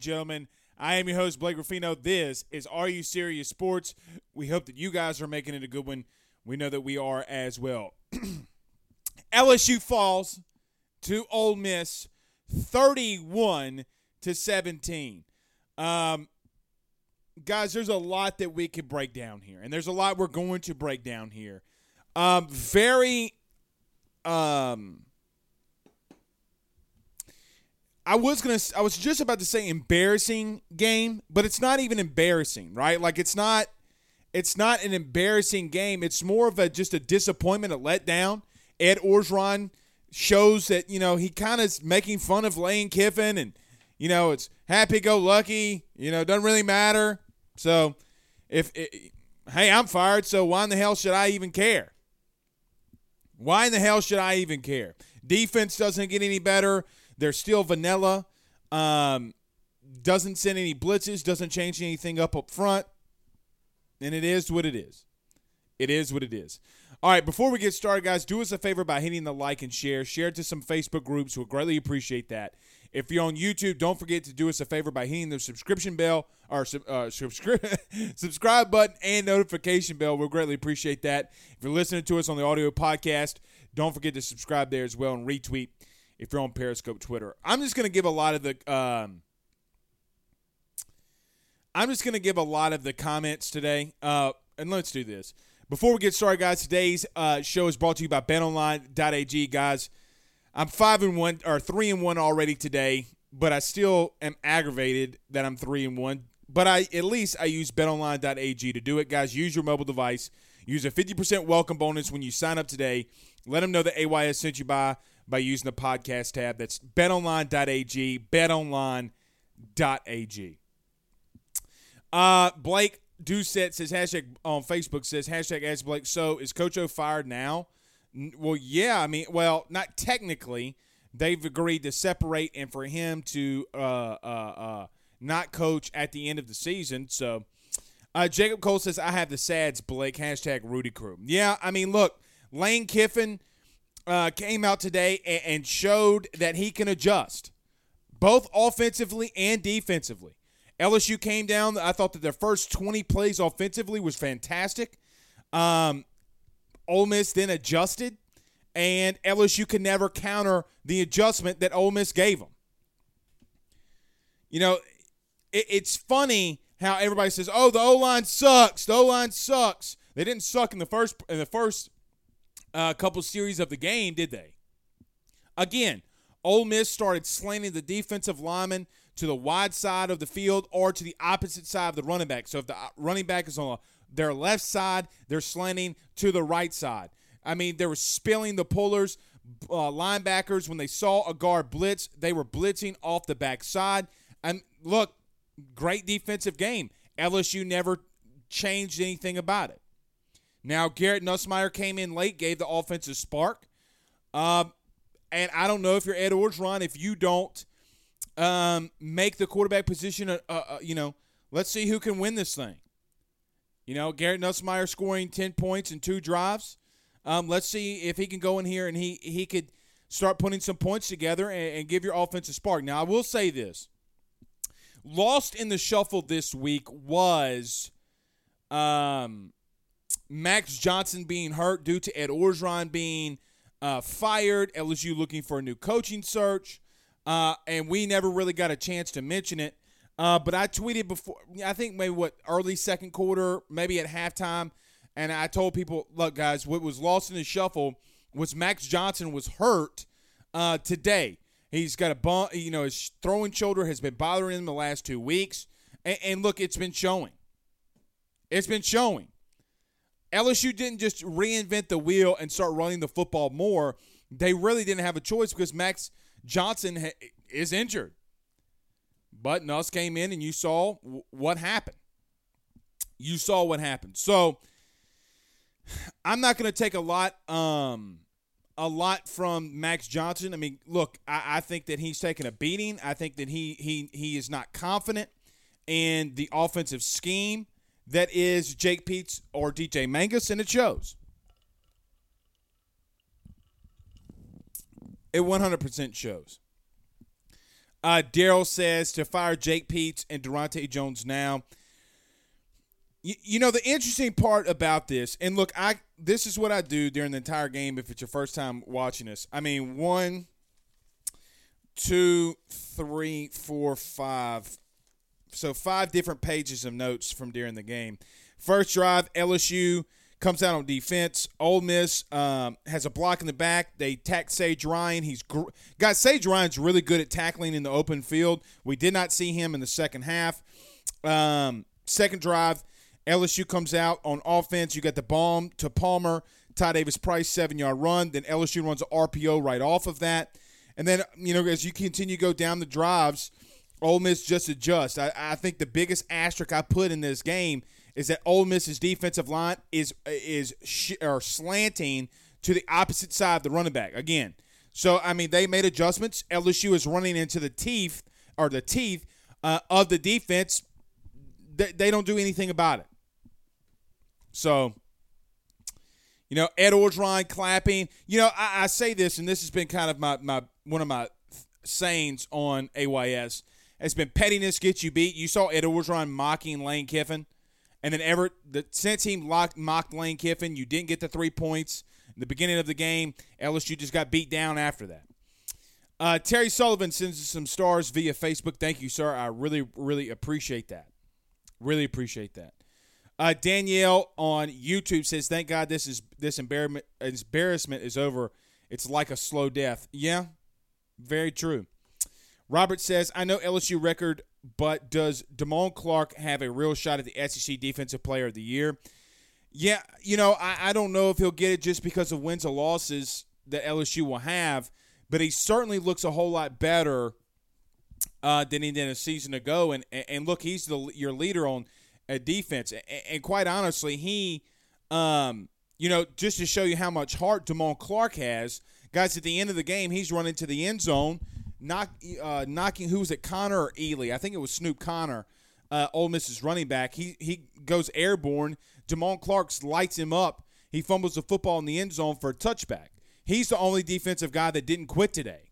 And gentlemen. I am your host, Blake Ruffino. This is Are You Serious Sports. We hope that you guys are making it a good one. We know that we are as well. LSU falls to Ole Miss 31 to 17. Um, guys, there's a lot that we could break down here, and there's a lot we're going to break down here. Um, very um I was gonna. I was just about to say embarrassing game, but it's not even embarrassing, right? Like it's not. It's not an embarrassing game. It's more of a just a disappointment, a letdown. Ed Orgeron shows that you know he kind of is making fun of Lane Kiffin, and you know it's happy go lucky. You know, doesn't really matter. So, if it, hey, I'm fired, so why in the hell should I even care? Why in the hell should I even care? Defense doesn't get any better. They're still vanilla. Um, doesn't send any blitzes, doesn't change anything up up front. And it is what it is. It is what it is. All right, before we get started, guys, do us a favor by hitting the like and share. Share it to some Facebook groups. We'll greatly appreciate that. If you're on YouTube, don't forget to do us a favor by hitting the subscription bell or uh, subscri- subscribe button and notification bell. We'll greatly appreciate that. If you're listening to us on the audio podcast, don't forget to subscribe there as well and retweet if you're on Periscope, Twitter. I'm just going to give a lot of the. Um, I'm just going to give a lot of the comments today. Uh, and let's do this. Before we get started, guys, today's uh, show is brought to you by betonline.ag. Guys, I'm 5 and 1 or 3 and 1 already today, but I still am aggravated that I'm 3 and 1. But I at least I use betonline.ag to do it, guys. Use your mobile device. Use a 50% welcome bonus when you sign up today. Let them know that AYS sent you by by using the podcast tab. That's betonline.ag, betonline.ag. Uh, Blake Doucette says, hashtag on Facebook says, hashtag ask Blake, so is Coach O fired now? Well, yeah, I mean, well, not technically. They've agreed to separate and for him to uh, uh, uh, not coach at the end of the season. So, uh, Jacob Cole says, I have the sads, Blake. Hashtag Rudy Crew. Yeah, I mean, look, Lane Kiffin uh, came out today and, and showed that he can adjust, both offensively and defensively. LSU came down. I thought that their first 20 plays offensively was fantastic. Um, Ole Miss then adjusted, and LSU could never counter the adjustment that Ole Miss gave them. You know, it, it's funny how everybody says, "Oh, the O line sucks. The O line sucks." They didn't suck in the first in the first uh, couple series of the game, did they? Again, Ole Miss started slanting the defensive lineman to the wide side of the field or to the opposite side of the running back. So if the uh, running back is on their left side, they're slanting to the right side. I mean, they were spilling the pullers, uh, linebackers, when they saw a guard blitz, they were blitzing off the backside. And look, great defensive game. LSU never changed anything about it. Now, Garrett Nussmeier came in late, gave the offensive spark. Um, and I don't know if you're Ed Orgeron, if you don't um, make the quarterback position, a, a, a, you know, let's see who can win this thing. You know, Garrett Nussmeier scoring 10 points in two drives. Um, let's see if he can go in here and he, he could start putting some points together and, and give your offense a spark. Now, I will say this. Lost in the shuffle this week was um, Max Johnson being hurt due to Ed Orgeron being uh, fired, LSU looking for a new coaching search, uh, and we never really got a chance to mention it. Uh, but I tweeted before, I think maybe what early second quarter, maybe at halftime, and I told people, look, guys, what was lost in the shuffle was Max Johnson was hurt uh, today. He's got a bump, you know, his throwing shoulder has been bothering him the last two weeks, and, and look, it's been showing. It's been showing. LSU didn't just reinvent the wheel and start running the football more. They really didn't have a choice because Max Johnson ha- is injured. But Nuss came in and you saw w- what happened. You saw what happened. So I'm not going to take a lot um a lot from Max Johnson. I mean, look, I, I think that he's taking a beating. I think that he he he is not confident in the offensive scheme that is Jake Peetz or DJ Mangas, and it shows. It 100% shows. Uh, Daryl says to fire Jake Peetz and Daronte Jones now. You, you know the interesting part about this, and look, I this is what I do during the entire game. If it's your first time watching this, I mean one, two, three, four, five. So five different pages of notes from during the game. First drive, LSU comes out on defense. Ole Miss um, has a block in the back. They tack Sage Ryan. He's gr- got Sage Ryan's really good at tackling in the open field. We did not see him in the second half. Um, second drive, LSU comes out on offense. You got the bomb to Palmer, Ty Davis Price seven yard run. Then LSU runs an RPO right off of that. And then you know as you continue to go down the drives, Ole Miss just adjusts. I, I think the biggest asterisk I put in this game is that Ole Miss's defensive line is is sh- or slanting to the opposite side of the running back again. So I mean they made adjustments. LSU is running into the teeth or the teeth uh, of the defense. They, they don't do anything about it. So you know Ed Orgeron clapping. You know I, I say this, and this has been kind of my my one of my sayings on AYS. It's been pettiness gets you beat. You saw Ed Orgeron mocking Lane Kiffin. And then Everett, the since he locked, mocked Lane Kiffin, you didn't get the three points in the beginning of the game. LSU just got beat down after that. Uh, Terry Sullivan sends us some stars via Facebook. Thank you, sir. I really, really appreciate that. Really appreciate that. Uh, Danielle on YouTube says, "Thank God this is this embarrassment embarrassment is over. It's like a slow death." Yeah, very true. Robert says, "I know LSU record but does Damone Clark have a real shot at the SEC Defensive Player of the Year? Yeah, you know, I, I don't know if he'll get it just because of wins or losses that LSU will have, but he certainly looks a whole lot better uh, than he did a season ago. And and look, he's the your leader on a defense, and, and quite honestly, he, um, you know, just to show you how much heart Damone Clark has, guys. At the end of the game, he's running to the end zone knock, uh, knocking who was it, Connor or Ealy? I think it was Snoop Connor, uh, Ole Miss's running back. He he goes airborne. Damone Clark's lights him up. He fumbles the football in the end zone for a touchback. He's the only defensive guy that didn't quit today.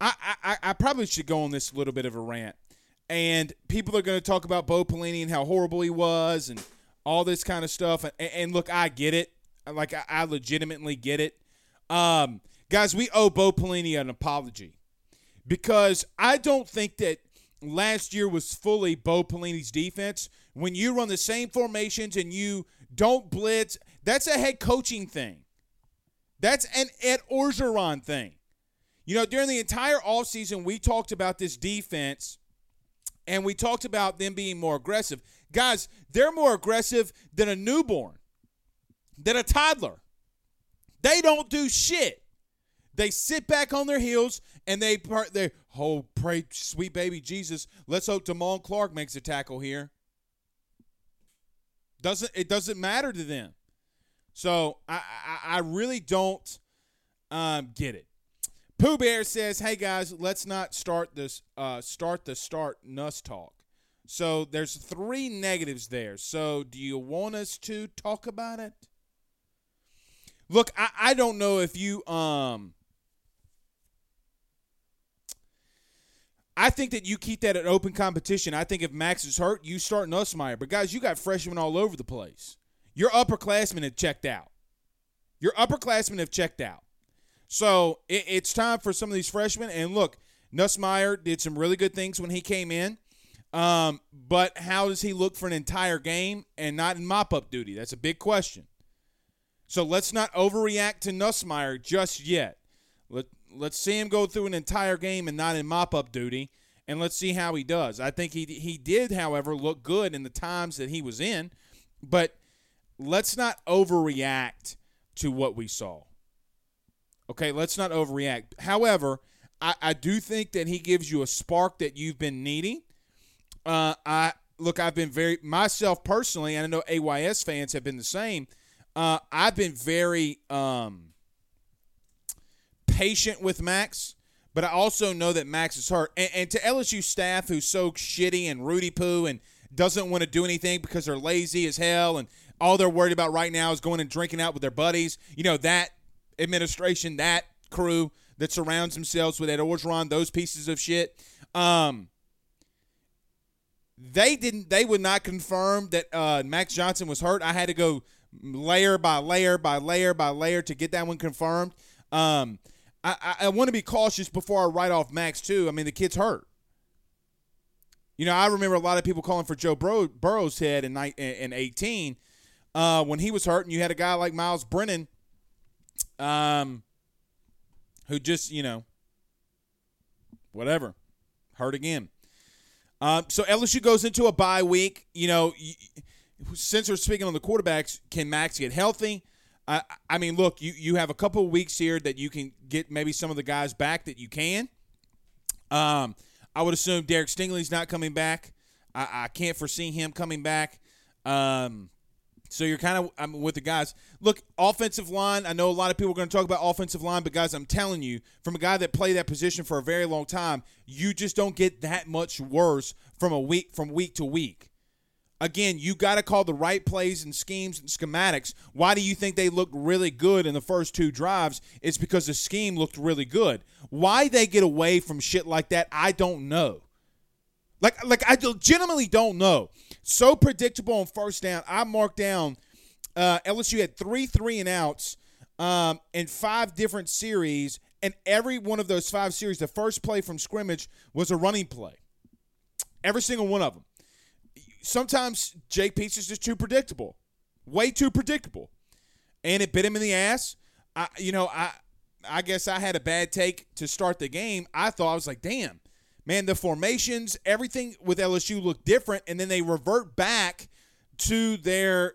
I I, I probably should go on this little bit of a rant, and people are going to talk about Bo Pelini and how horrible he was and all this kind of stuff. And, and look, I get it. Like I, I legitimately get it. Um, Guys, we owe Bo Pelini an apology because I don't think that last year was fully Bo Pelini's defense. When you run the same formations and you don't blitz, that's a head coaching thing. That's an Ed Orgeron thing. You know, during the entire offseason, we talked about this defense and we talked about them being more aggressive. Guys, they're more aggressive than a newborn, than a toddler. They don't do shit. They sit back on their heels and they part they oh pray sweet baby Jesus. Let's hope Damone Clark makes a tackle here. Doesn't it doesn't matter to them. So I I, I really don't um, get it. Pooh Bear says, "Hey guys, let's not start this uh, start the start Nuss talk." So there's three negatives there. So do you want us to talk about it? Look, I, I don't know if you um I think that you keep that at open competition. I think if Max is hurt, you start Nussmeier. But guys, you got freshmen all over the place. Your upperclassmen have checked out. Your upperclassmen have checked out. So it, it's time for some of these freshmen. And look, Nussmeier did some really good things when he came in. Um, but how does he look for an entire game and not in mop up duty? That's a big question. So let's not overreact to Nussmeier just yet. Let, let's see him go through an entire game and not in mop up duty, and let's see how he does. I think he, he did, however, look good in the times that he was in, but let's not overreact to what we saw. Okay, let's not overreact. However, I, I do think that he gives you a spark that you've been needing. Uh, I look, I've been very myself personally, and I know AYS fans have been the same. Uh, I've been very um, patient with Max, but I also know that Max is hurt. And, and to LSU staff who's so shitty and Rudy poo and doesn't want to do anything because they're lazy as hell and all they're worried about right now is going and drinking out with their buddies. You know that administration, that crew that surrounds themselves with Ed Orgeron, those pieces of shit. Um, they didn't. They would not confirm that uh, Max Johnson was hurt. I had to go layer by layer by layer by layer to get that one confirmed. Um, I, I, I want to be cautious before I write off Max too. I mean, the kid's hurt. You know, I remember a lot of people calling for Joe Bur- Burrow's head in, in 18 uh, when he was hurt, and you had a guy like Miles Brennan, um, who just you know, whatever, hurt again. Um, so LSU goes into a bye week. You know, since we're speaking on the quarterbacks, can Max get healthy? I, I mean, look, you, you have a couple of weeks here that you can get maybe some of the guys back that you can. Um, I would assume Derek Stingley's not coming back. I, I can't foresee him coming back. Um, so you're kind of I'm with the guys. Look, offensive line. I know a lot of people are going to talk about offensive line, but guys, I'm telling you, from a guy that played that position for a very long time, you just don't get that much worse from a week from week to week. Again, you got to call the right plays and schemes and schematics. Why do you think they looked really good in the first two drives? It's because the scheme looked really good. Why they get away from shit like that, I don't know. Like, like I legitimately don't know. So predictable on first down. I marked down uh, LSU had three three and outs um, in five different series, and every one of those five series, the first play from scrimmage was a running play. Every single one of them sometimes Jake Peetz is just too predictable, way too predictable, and it bit him in the ass. I, you know, I, I guess I had a bad take to start the game. I thought I was like, damn, man, the formations, everything with LSU looked different, and then they revert back to their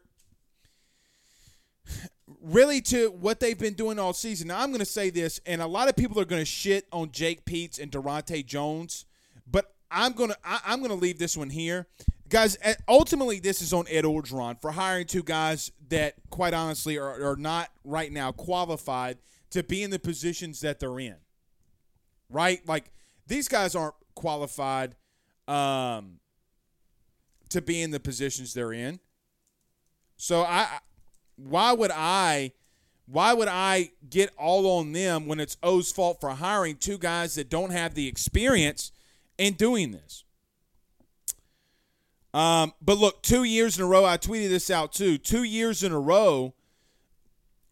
really to what they've been doing all season. Now I'm going to say this, and a lot of people are going to shit on Jake Peetz and Daronte Jones, but I'm gonna I, am going to leave this one here guys, ultimately, this is on Ed Orgeron for hiring two guys that, quite honestly, are, are not right now qualified to be in the positions that they're in. Right? Like, these guys aren't qualified um, to be in the positions they're in. So, I, why would I. Why would I get all on them when it's O's fault for hiring two guys that don't have the experience in doing this? Um, but look, two years in a row, I tweeted this out too. Two years in a row,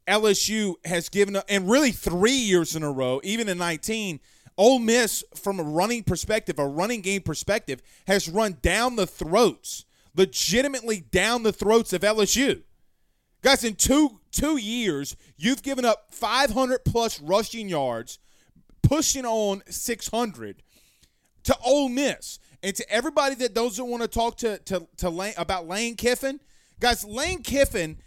LSU has given up, and really three years in a row, even in 19, Ole Miss, from a running perspective, a running game perspective, has run down the throats, legitimately down the throats of LSU. Guys, in two two years, you've given up 500 plus rushing yards, pushing on 600 to Ole Miss. And to everybody that doesn't want to talk to to, to Lane, about Lane Kiffin, guys, Lane Kiffin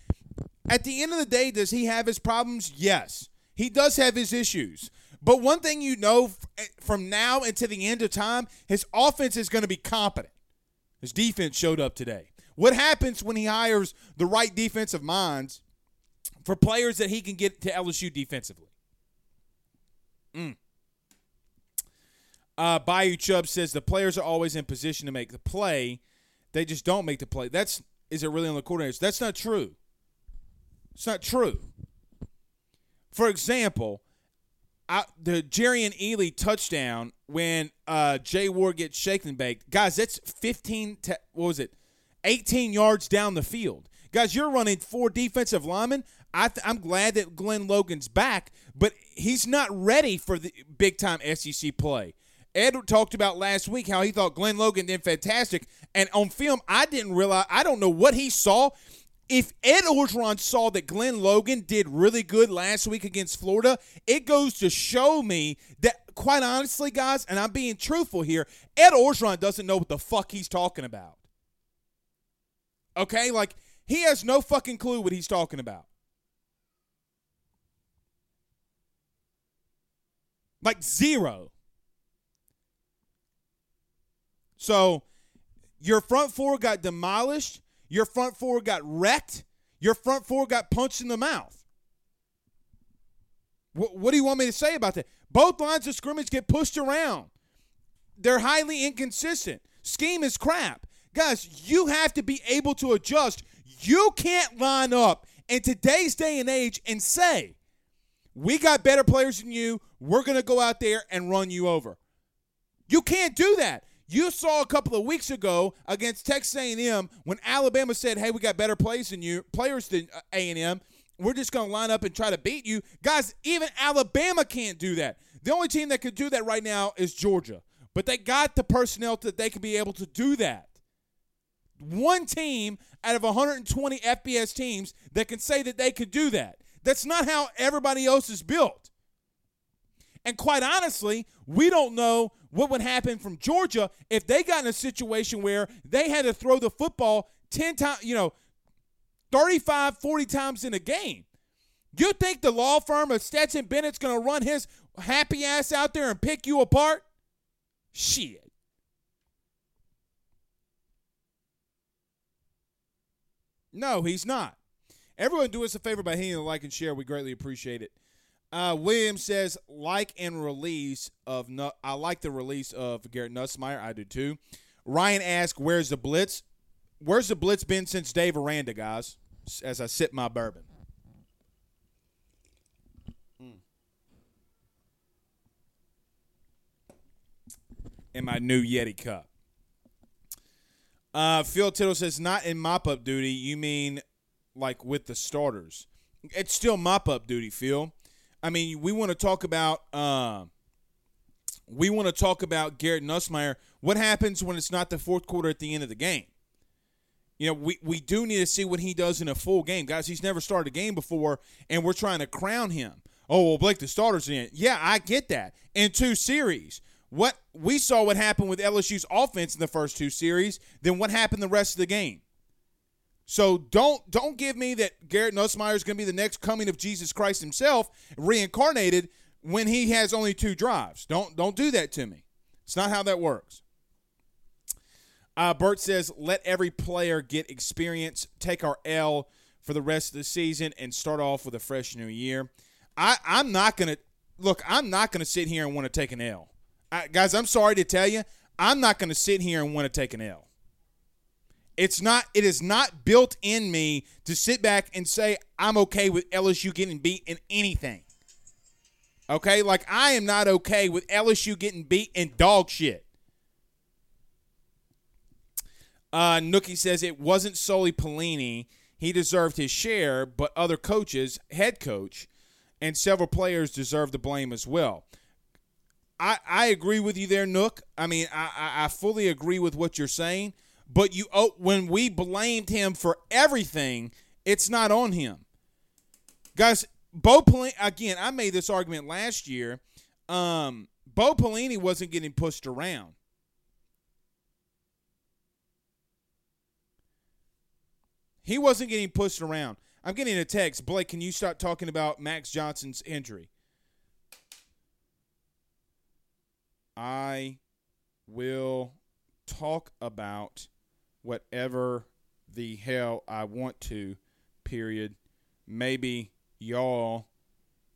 At the end of the day, does he have his problems? Yes. He does have his issues. But one thing you know eh, from now until the end of time, his offense is going to be competent. His defense showed up today. What happens when he hires the right defensive minds for players that he can get to LSU defensively? Mm. Uh, Bayou Chubb says the players are always in position to make the play. They just don't make the play. That's is it really on the coordinators? That's not true. It's not true. For example, I, the Jerrion Ealy touchdown when uh, Jay Ward gets shaken and baked, guys. That's fifteen. Te- what was it? Eighteen yards down the field, guys. You're running four defensive linemen. I th- I'm glad that Glenn Logan's back, but he's not ready for the big time SEC play. Ed talked about last week how he thought Glenn Logan did fantastic, and on film, I didn't realize. I don't know what he saw. If Ed Orgeron saw that Glenn Logan did really good last week against Florida, it goes to show me that, quite honestly, guys, and I'm being truthful here, Ed Orgeron doesn't know what the fuck he's talking about. Okay? Like, he has no fucking clue what he's talking about. Like, zero. So your front four got demolished. Your front four got wrecked. Your front four got punched in the mouth. What, what do you want me to say about that? Both lines of scrimmage get pushed around. They're highly inconsistent. Scheme is crap. Guys, you have to be able to adjust. You can't line up in today's day and age and say, we got better players than you. We're going to go out there and run you over. You can't do that. You saw a couple of weeks ago against Texas A&M when Alabama said, "Hey, we got better players than you, players than uh, A&M. We're just going to line up and try to beat you." Guys, even Alabama can't do that. The only team that could do that right now is Georgia. But they got the personnel that they can be able to do that. One team out of 120 FBS teams that can say that they could do that. That's not how everybody else is built. And quite honestly, we don't know what would happen from Georgia if they got in a situation where they had to throw the football 10 times, you know, 35, 40 times in a game. You think the law firm of Stetson Bennett's going to run his happy ass out there and pick you apart? Shit. No, he's not. Everyone do us a favor by hitting the like and share. We greatly appreciate it. Uh, William says like and release of I like the release of Garrett Nussmeier. I do too. Ryan asks, "Where's the blitz? Where's the blitz been since Dave Aranda, guys?" As I sip my bourbon. Mm. In my new Yeti cup. Uh, Phil Tittle says, "Not in mop up duty. You mean like with the starters? It's still mop up duty, Phil." I mean, we want to talk about uh, we want to talk about Garrett Nussmeier. What happens when it's not the fourth quarter at the end of the game? You know, we, we do need to see what he does in a full game. Guys, he's never started a game before, and we're trying to crown him. Oh, well, Blake, the starter's in. Yeah, I get that. In two series. What we saw what happened with LSU's offense in the first two series, then what happened the rest of the game. So don't don't give me that Garrett Nussmeier is going to be the next coming of Jesus Christ himself, reincarnated when he has only two drives. Don't don't do that to me. It's not how that works. Uh, Bert says, "Let every player get experience. Take our L for the rest of the season and start off with a fresh new year." I I'm not gonna look. I'm not gonna sit here and want to take an L, I, guys. I'm sorry to tell you, I'm not gonna sit here and want to take an L. It's not it is not built in me to sit back and say I'm okay with LSU getting beat in anything. Okay? Like I am not okay with LSU getting beat in dog shit. Uh, Nookie says it wasn't solely Pelini. He deserved his share, but other coaches, head coach, and several players deserve the blame as well. I, I agree with you there, Nook. I mean, I, I fully agree with what you're saying. But you oh, when we blamed him for everything, it's not on him. Guys, Bo Pelini again, I made this argument last year. Um, Bo Pelini wasn't getting pushed around. He wasn't getting pushed around. I'm getting a text. Blake, can you stop talking about Max Johnson's injury? I will talk about whatever the hell I want to, period. Maybe y'all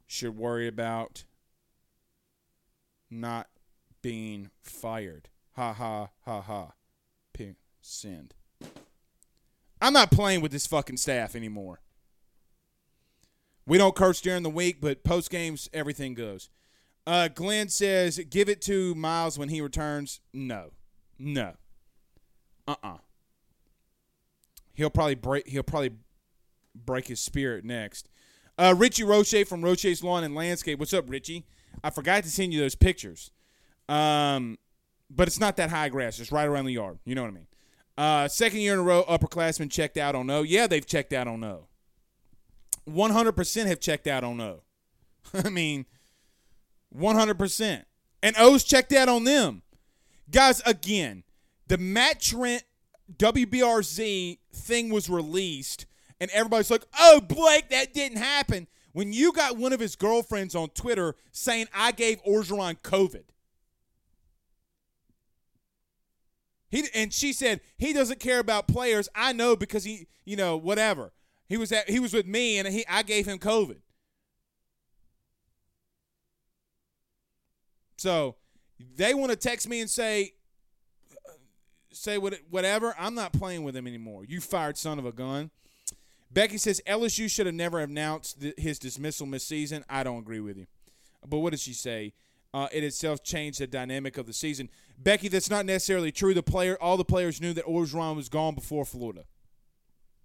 should worry about not being fired. Ha ha ha ha. P- send. I'm not playing with this fucking staff anymore. We don't curse during the week, but post games, everything goes. Uh, Glenn says, give it to Miles when he returns. No. No. Uh-uh. He'll probably break he'll probably break his spirit next. Uh, Richie Roche from Roche's Lawn and Landscape. What's up, Richie? I forgot to send you those pictures. Um, but it's not that high grass. It's right around the yard. You know what I mean? Uh, second year in a row, upperclassmen checked out on no. Yeah, they've checked out on no. 100% have checked out on no. I mean, 100%. And O's checked out on them. Guys, again, the Matt Trent WBRZ thing was released, and everybody's like, oh, Blake, that didn't happen. When you got one of his girlfriends on Twitter saying, I gave Orgeron COVID. He, and she said he doesn't care about players. I know because he, you know, whatever. He was at, he was with me and he I gave him COVID. So they want to text me and say say what whatever. I'm not playing with him anymore. You fired son of a gun. Becky says LSU should have never announced his dismissal mid-season. I don't agree with you. But what does she say? Uh, it itself changed the dynamic of the season. Becky, that's not necessarily true. The player, all the players knew that Orgeron was gone before Florida.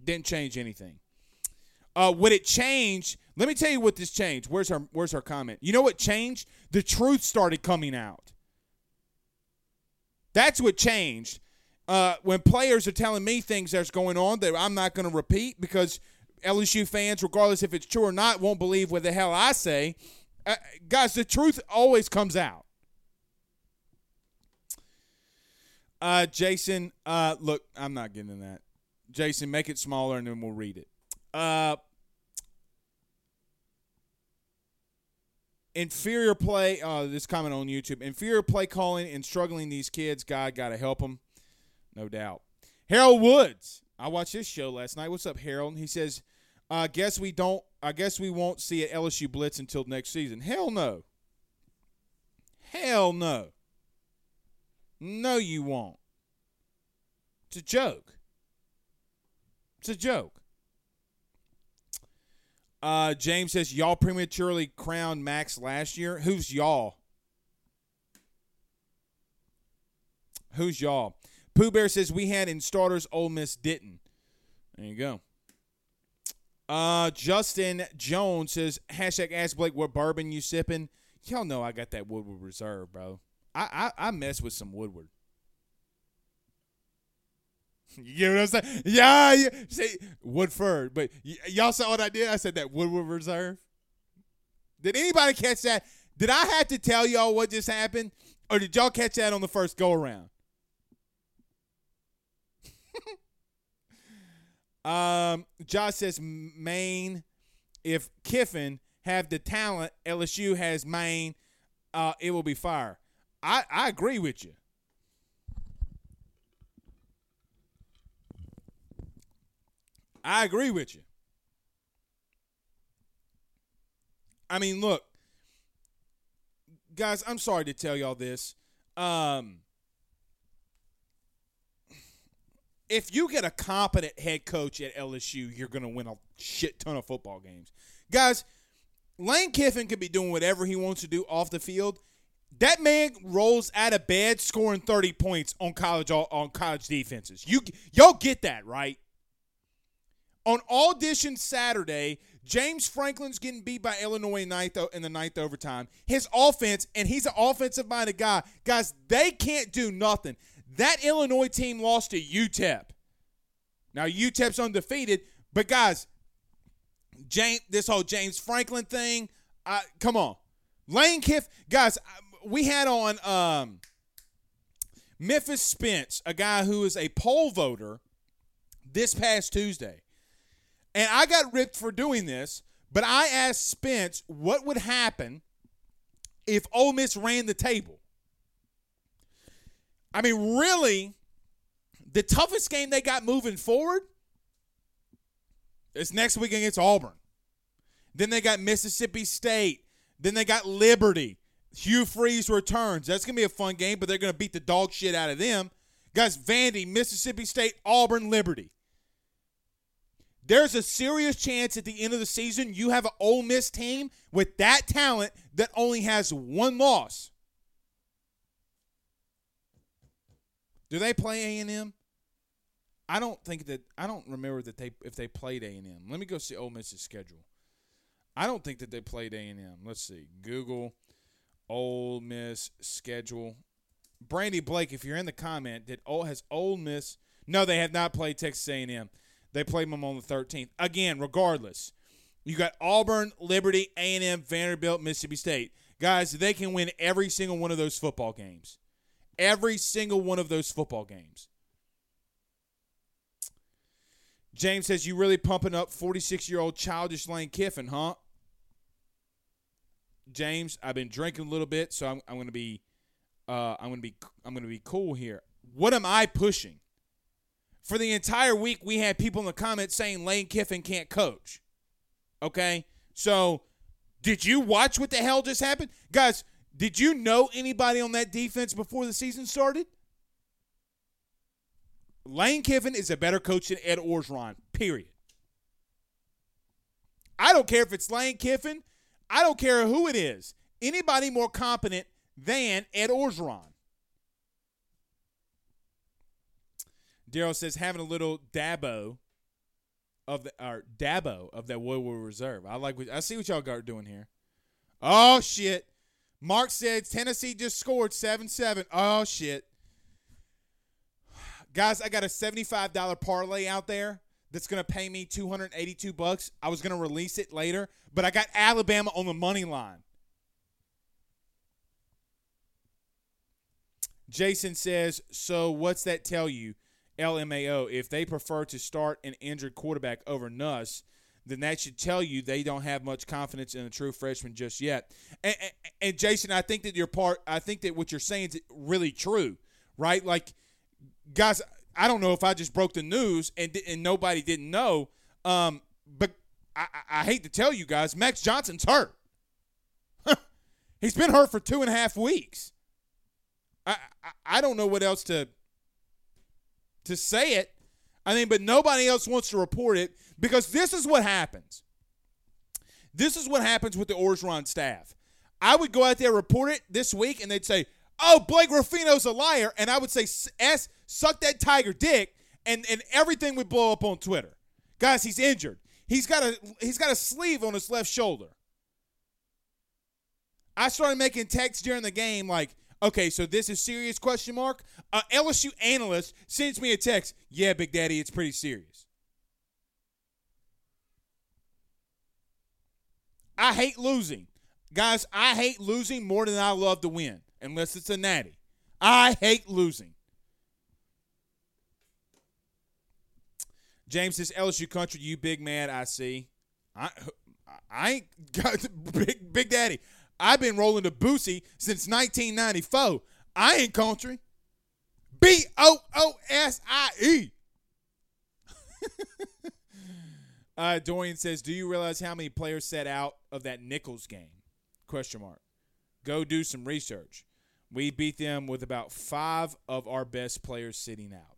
Didn't change anything. Uh, would it change? Let me tell you what this changed. Where's her Where's her comment? You know what changed? The truth started coming out. That's what changed. Uh, when players are telling me things that's going on that I'm not going to repeat because LSU fans, regardless if it's true or not, won't believe what the hell I say. Uh, guys, the truth always comes out. Uh, Jason, uh, look, I'm not getting in that. Jason, make it smaller and then we'll read it. Uh, inferior play. Uh, this comment on YouTube: inferior play calling and struggling these kids. God, got to help them, no doubt. Harold Woods. I watched his show last night. What's up, Harold? He says, "I guess we don't. I guess we won't see an LSU blitz until next season. Hell no. Hell no. No, you won't. It's a joke. It's a joke. Uh, James says y'all prematurely crowned Max last year. Who's y'all? Who's y'all? Pooh Bear says we had in starters. Ole Miss didn't. There you go. Uh, Justin Jones says hashtag Ask Blake what bourbon you sipping. Y'all know I got that Woodward Reserve, bro. I I, I mess with some Woodward. You get what I'm saying? Yeah, yeah. Say Woodford, but y- y'all saw what I did. I said that Woodward Reserve. Did anybody catch that? Did I have to tell y'all what just happened, or did y'all catch that on the first go around? Um, Josh says Maine. If Kiffin have the talent, LSU has Maine. Uh, it will be fire. I I agree with you. I agree with you. I mean, look, guys, I'm sorry to tell y'all this. Um, if you get a competent head coach at LSU, you're going to win a shit ton of football games. Guys, Lane Kiffin can be doing whatever he wants to do off the field. That man rolls out of bed scoring 30 points on college on college defenses. You y'all get that, right? On audition Saturday, James Franklin's getting beat by Illinois ninth in the ninth overtime. His offense, and he's an offensive minded guy. Guys, they can't do nothing. That Illinois team lost to UTEP. Now UTEP's undefeated, but guys, James, this whole James Franklin thing, uh, come on, Lane Kiff, guys, we had on um, Memphis Spence, a guy who is a poll voter, this past Tuesday. And I got ripped for doing this, but I asked Spence what would happen if Ole Miss ran the table. I mean, really, the toughest game they got moving forward is next week against Auburn. Then they got Mississippi State. Then they got Liberty. Hugh Freeze returns. That's going to be a fun game, but they're going to beat the dog shit out of them. Guys, Vandy, Mississippi State, Auburn, Liberty. There's a serious chance at the end of the season you have an Ole Miss team with that talent that only has one loss. Do they play A&M? I don't think that I don't remember that they if they played A&M. Let me go see Ole Miss's schedule. I don't think that they played A&M. Let's see. Google Ole Miss schedule. Brandy Blake, if you're in the comment, did oh has Ole Miss? No, they have not played Texas A&M. They played them on the 13th. Again, regardless, you got Auburn, Liberty, A&M, Vanderbilt, Mississippi State. Guys, they can win every single one of those football games. Every single one of those football games. James says, You really pumping up 46 year old childish Lane Kiffin, huh? James, I've been drinking a little bit, so I'm, I'm to be. Uh, I'm gonna be I'm gonna be cool here. What am I pushing? For the entire week, we had people in the comments saying Lane Kiffin can't coach. Okay, so did you watch what the hell just happened, guys? Did you know anybody on that defense before the season started? Lane Kiffin is a better coach than Ed Orgeron, period. I don't care if it's Lane Kiffin. I don't care who it is. Anybody more competent than Ed Orgeron. Daryl says having a little dabo of the or dabo of that Woodward Reserve. I like what I see what y'all got doing here. Oh shit. Mark said Tennessee just scored 7-7. Oh shit. Guys, I got a $75 parlay out there that's going to pay me 282 bucks. I was going to release it later, but I got Alabama on the money line. Jason says, "So what's that tell you, LMAO? If they prefer to start an injured quarterback over Nuss, then that should tell you they don't have much confidence in a true freshman just yet." And, and, and Jason, I think that your part, I think that what you're saying is really true, right? Like, guys, I don't know if I just broke the news and and nobody didn't know, um, but I, I hate to tell you guys, Max Johnson's hurt. He's been hurt for two and a half weeks. I, I, I don't know what else to to say it. I mean, but nobody else wants to report it because this is what happens. This is what happens with the Orgeron staff. I would go out there report it this week, and they'd say, "Oh, Blake Ruffino's a liar," and I would say, "S, suck that tiger dick," and and everything would blow up on Twitter. Guys, he's injured. He's got a he's got a sleeve on his left shoulder. I started making texts during the game like, Okay, so this is serious question mark. Uh, LSU analyst sends me a text. Yeah, Big Daddy, it's pretty serious. I hate losing. Guys, I hate losing more than I love to win, unless it's a natty. I hate losing. James says LSU country, you big man, I see. I I ain't got big big daddy. I've been rolling the Boosie since 1994. I ain't country. B O O S I E. Uh, Dorian says, "Do you realize how many players set out of that Nicholls game?" Question mark. Go do some research. We beat them with about five of our best players sitting out.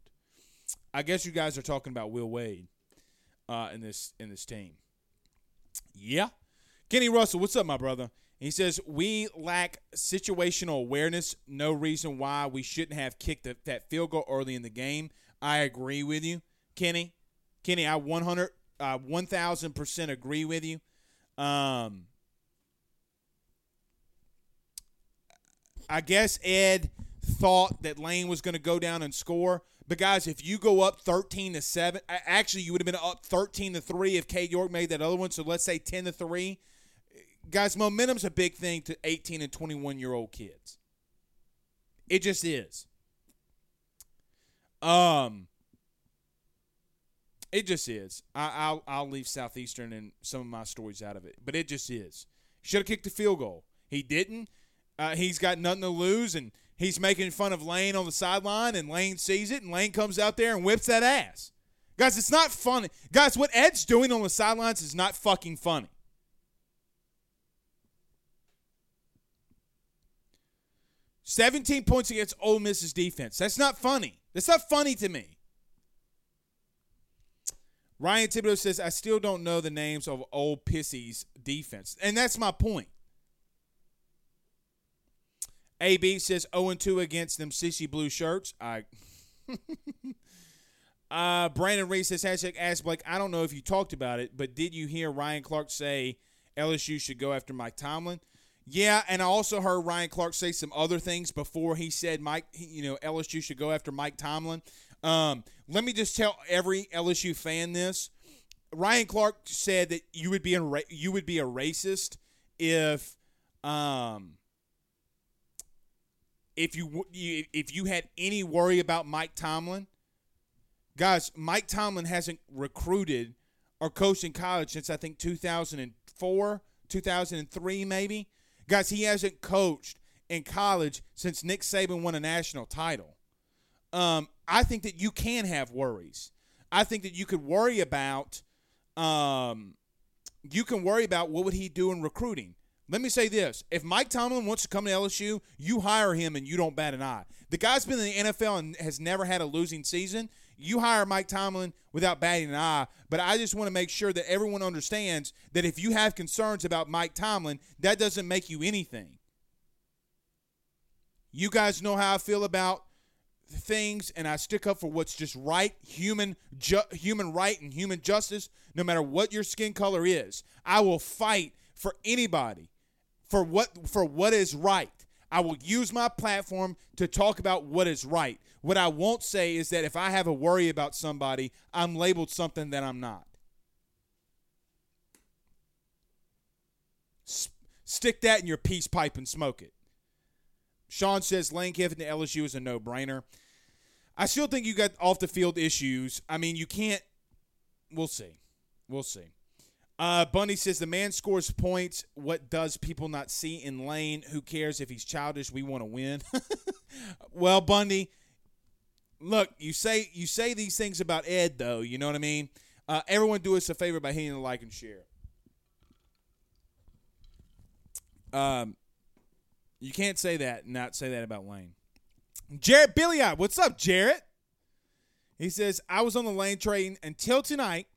I guess you guys are talking about Will Wade uh, in this in this team. Yeah, Kenny Russell, what's up, my brother? He says, We lack situational awareness. No reason why we shouldn't have kicked that field goal early in the game. I agree with you, Kenny. Kenny, I 100, uh, 1000% agree with you. Um, I guess Ed thought that Lane was going to go down and score. But guys, if you go up 13 to 7, actually you would have been up 13 to 3 if Cade York made that other one, so let's say 10 to 3 guys, momentum's a big thing to 18 and 21 year old kids. It just is. Um, It just is. I, I'll I'll leave Southeastern and some of my stories out of it, but it just is. Should have kicked the field goal. He didn't. Uh, he's got nothing to lose, and he's making fun of Lane on the sideline, and Lane sees it, and Lane comes out there and whips that ass. Guys, it's not funny. Guys, what Ed's doing on the sidelines is not fucking funny. Seventeen points against Ole Miss's defense. That's not funny. That's not funny to me. Ryan Thibodeau says, I still don't know the names of old Pissy's defense. And that's my point. AB says 0 2 against them sissy blue shirts. I. uh, Brandon Reese says, hashtag ask Blake, I don't know if you talked about it, but did you hear Ryan Clark say LSU should go after Mike Tomlin? Yeah, and I also heard Ryan Clark say some other things before he said Mike, you know, LSU should go after Mike Tomlin. Um, let me just tell every LSU fan this: Ryan Clark said that you would be a you would be a racist if, um, if you if you had any worry about Mike Tomlin. Guys, Mike Tomlin hasn't recruited or coached in college since I think 2004, 2003 maybe. Guys, he hasn't coached in college since Nick Saban won a national title. Um, I think that you can have worries. I think that you could worry about, um, you can worry about what would he do in recruiting. Let me say this: If Mike Tomlin wants to come to LSU, you hire him and you don't bat an eye. The guy's been in the NFL and has never had a losing season. You hire Mike Tomlin without batting an eye. But I just want to make sure that everyone understands that if you have concerns about Mike Tomlin, that doesn't make you anything. You guys know how I feel about things and I stick up for what's just right, human ju- human right and human justice, no matter what your skin color is. I will fight for anybody for what for what is right. I will use my platform to talk about what is right. What I won't say is that if I have a worry about somebody, I'm labeled something that I'm not. S- stick that in your peace pipe and smoke it. Sean says Lane Kiffin to LSU is a no brainer. I still think you got off the field issues. I mean, you can't. We'll see. We'll see. Uh, Bundy says the man scores points. What does people not see in Lane? Who cares if he's childish? We want to win. well, Bundy, look, you say you say these things about Ed, though. You know what I mean? Uh, everyone, do us a favor by hitting the like and share. Um, you can't say that not say that about Lane. Jarrett Billiot, what's up, Jarrett? He says, I was on the Lane train until tonight.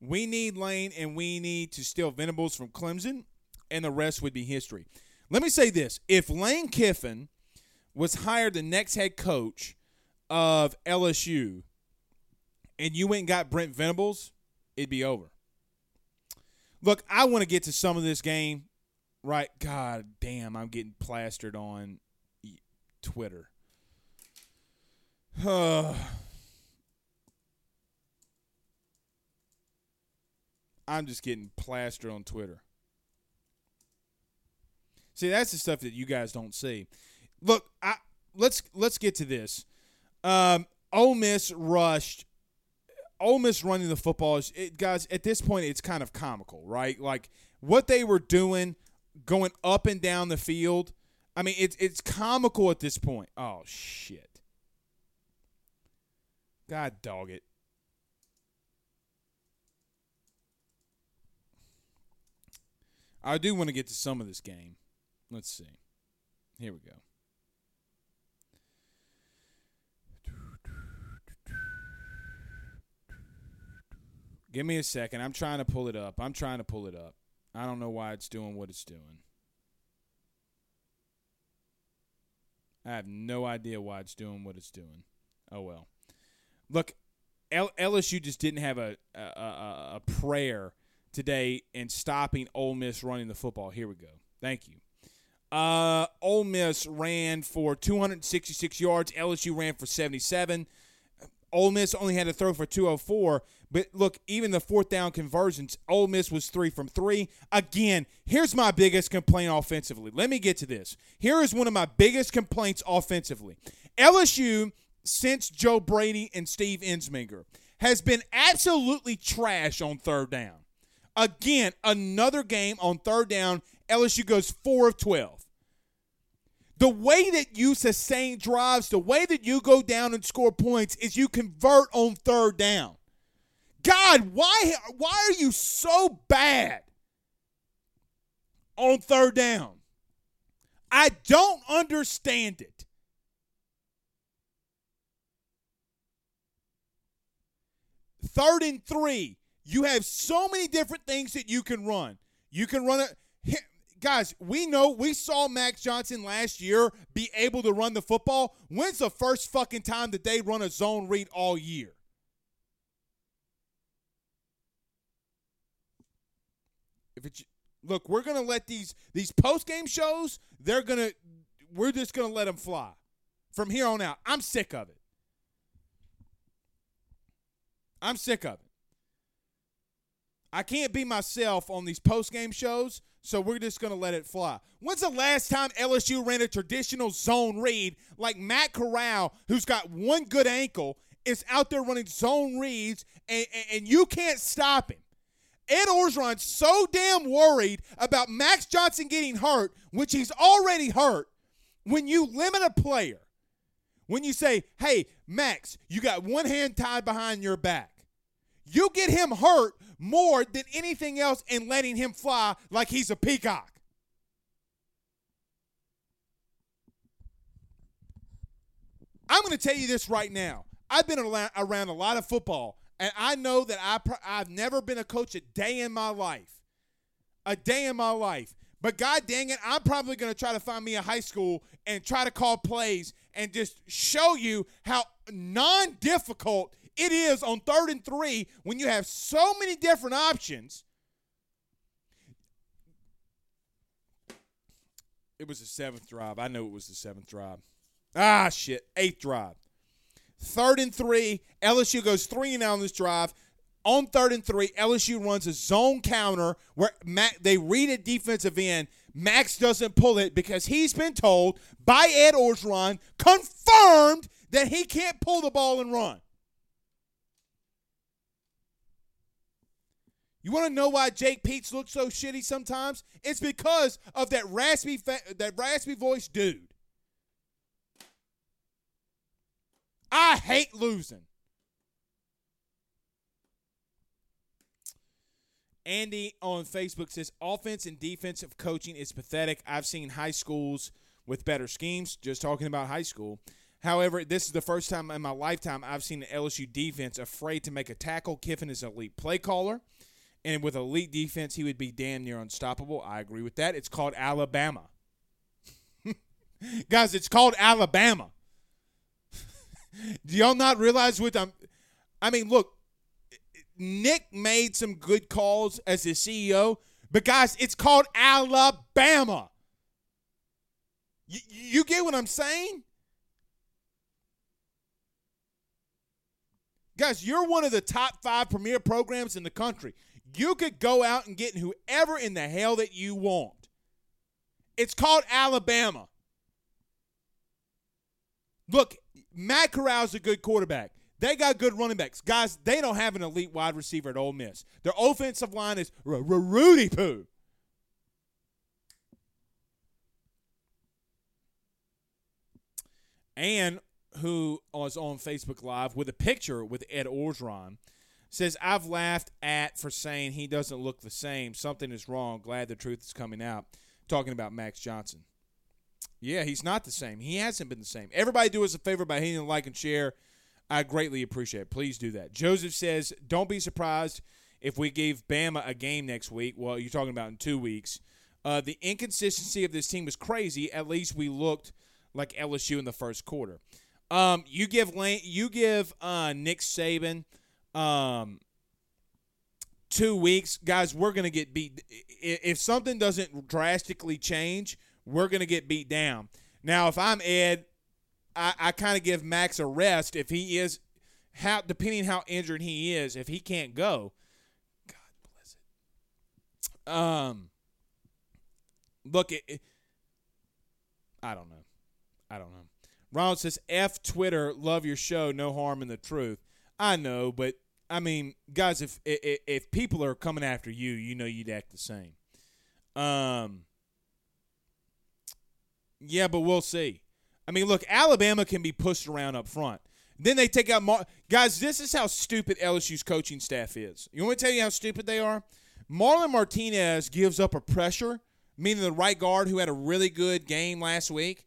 We need Lane and we need to steal Venables from Clemson, and the rest would be history. Let me say this if Lane Kiffin was hired the next head coach of LSU and you went and got Brent Venables, it'd be over. Look, I want to get to some of this game, right? God damn, I'm getting plastered on Twitter. I'm just getting plastered on Twitter. See, that's the stuff that you guys don't see. Look, I let's let's get to this. Um, Ole Miss rushed. Ole Miss running the football is, it, guys. At this point, it's kind of comical, right? Like what they were doing, going up and down the field. I mean, it's it's comical at this point. Oh shit. God dog it. I do want to get to some of this game. Let's see. Here we go. Give me a second. I'm trying to pull it up. I'm trying to pull it up. I don't know why it's doing what it's doing. I have no idea why it's doing what it's doing. Oh well. Look, L- LSU just didn't have a, a, a, a prayer today in stopping Ole Miss running the football. Here we go. Thank you. Uh, Ole Miss ran for 266 yards. LSU ran for 77. Ole Miss only had to throw for 204. But look, even the fourth down conversions, Ole Miss was three from three. Again, here's my biggest complaint offensively. Let me get to this. Here is one of my biggest complaints offensively. LSU since Joe Brady and Steve Ensminger has been absolutely trash on third down. Again, another game on third down, LSU goes 4 of 12. The way that you sustain drives, the way that you go down and score points is you convert on third down. God, why why are you so bad on third down? I don't understand it. Third and three, you have so many different things that you can run. You can run it. Guys, we know we saw Max Johnson last year be able to run the football. When's the first fucking time that they run a zone read all year? If it's look, we're gonna let these these post game shows. They're gonna we're just gonna let them fly from here on out. I'm sick of it. I'm sick of it. I can't be myself on these post game shows, so we're just going to let it fly. When's the last time LSU ran a traditional zone read like Matt Corral, who's got one good ankle, is out there running zone reads, and, and, and you can't stop him? Ed Orgeron's so damn worried about Max Johnson getting hurt, which he's already hurt, when you limit a player, when you say, hey, Max, you got one hand tied behind your back, you get him hurt more than anything else in letting him fly like he's a peacock. I'm going to tell you this right now. I've been around a lot of football, and I know that I I've never been a coach a day in my life. A day in my life. But God dang it, I'm probably going to try to find me a high school and try to call plays and just show you how non difficult it is on third and three when you have so many different options. It was the seventh drive. I know it was the seventh drive. Ah, shit. Eighth drive. Third and three. LSU goes three and out on this drive. On third and three, LSU runs a zone counter where Mac, they read a defensive end. Max doesn't pull it because he's been told by Ed Orgeron, confirmed that he can't pull the ball and run. You want to know why Jake Peetz looks so shitty sometimes? It's because of that raspy fa- that raspy voice dude. I hate losing. Andy on Facebook says offense and defensive coaching is pathetic. I've seen high schools with better schemes, just talking about high school. However, this is the first time in my lifetime I've seen an LSU defense afraid to make a tackle. Kiffin is an elite play caller. And with elite defense, he would be damn near unstoppable. I agree with that. It's called Alabama. Guys, it's called Alabama. Do y'all not realize what I'm I mean, look, Nick made some good calls as his CEO, but guys, it's called Alabama. You get what I'm saying? Guys, you're one of the top five premier programs in the country. You could go out and get whoever in the hell that you want. It's called Alabama. Look, Matt Corral's a good quarterback. They got good running backs. Guys, they don't have an elite wide receiver at Ole Miss. Their offensive line is Rudy Poo. And who was on Facebook Live with a picture with Ed Orgeron – says I've laughed at for saying he doesn't look the same. Something is wrong. Glad the truth is coming out. Talking about Max Johnson. Yeah, he's not the same. He hasn't been the same. Everybody do us a favor by hitting like and share. I greatly appreciate it. Please do that. Joseph says, "Don't be surprised if we gave Bama a game next week." Well, you're talking about in two weeks. Uh, the inconsistency of this team is crazy. At least we looked like LSU in the first quarter. Um, you give Lane, you give uh, Nick Saban um, two weeks, guys, we're going to get beat. If something doesn't drastically change, we're going to get beat down. Now, if I'm Ed, I, I kind of give Max a rest if he is how depending how injured he is. If he can't go, God bless it. Um, look, it, it, I don't know. I don't know. Ronald says, "F Twitter, love your show, no harm in the truth." I know, but I mean, guys, if, if if people are coming after you, you know you'd act the same. Um. Yeah, but we'll see. I mean, look, Alabama can be pushed around up front. Then they take out Mar- guys. This is how stupid LSU's coaching staff is. You want me to tell you how stupid they are? Marlon Martinez gives up a pressure, meaning the right guard who had a really good game last week.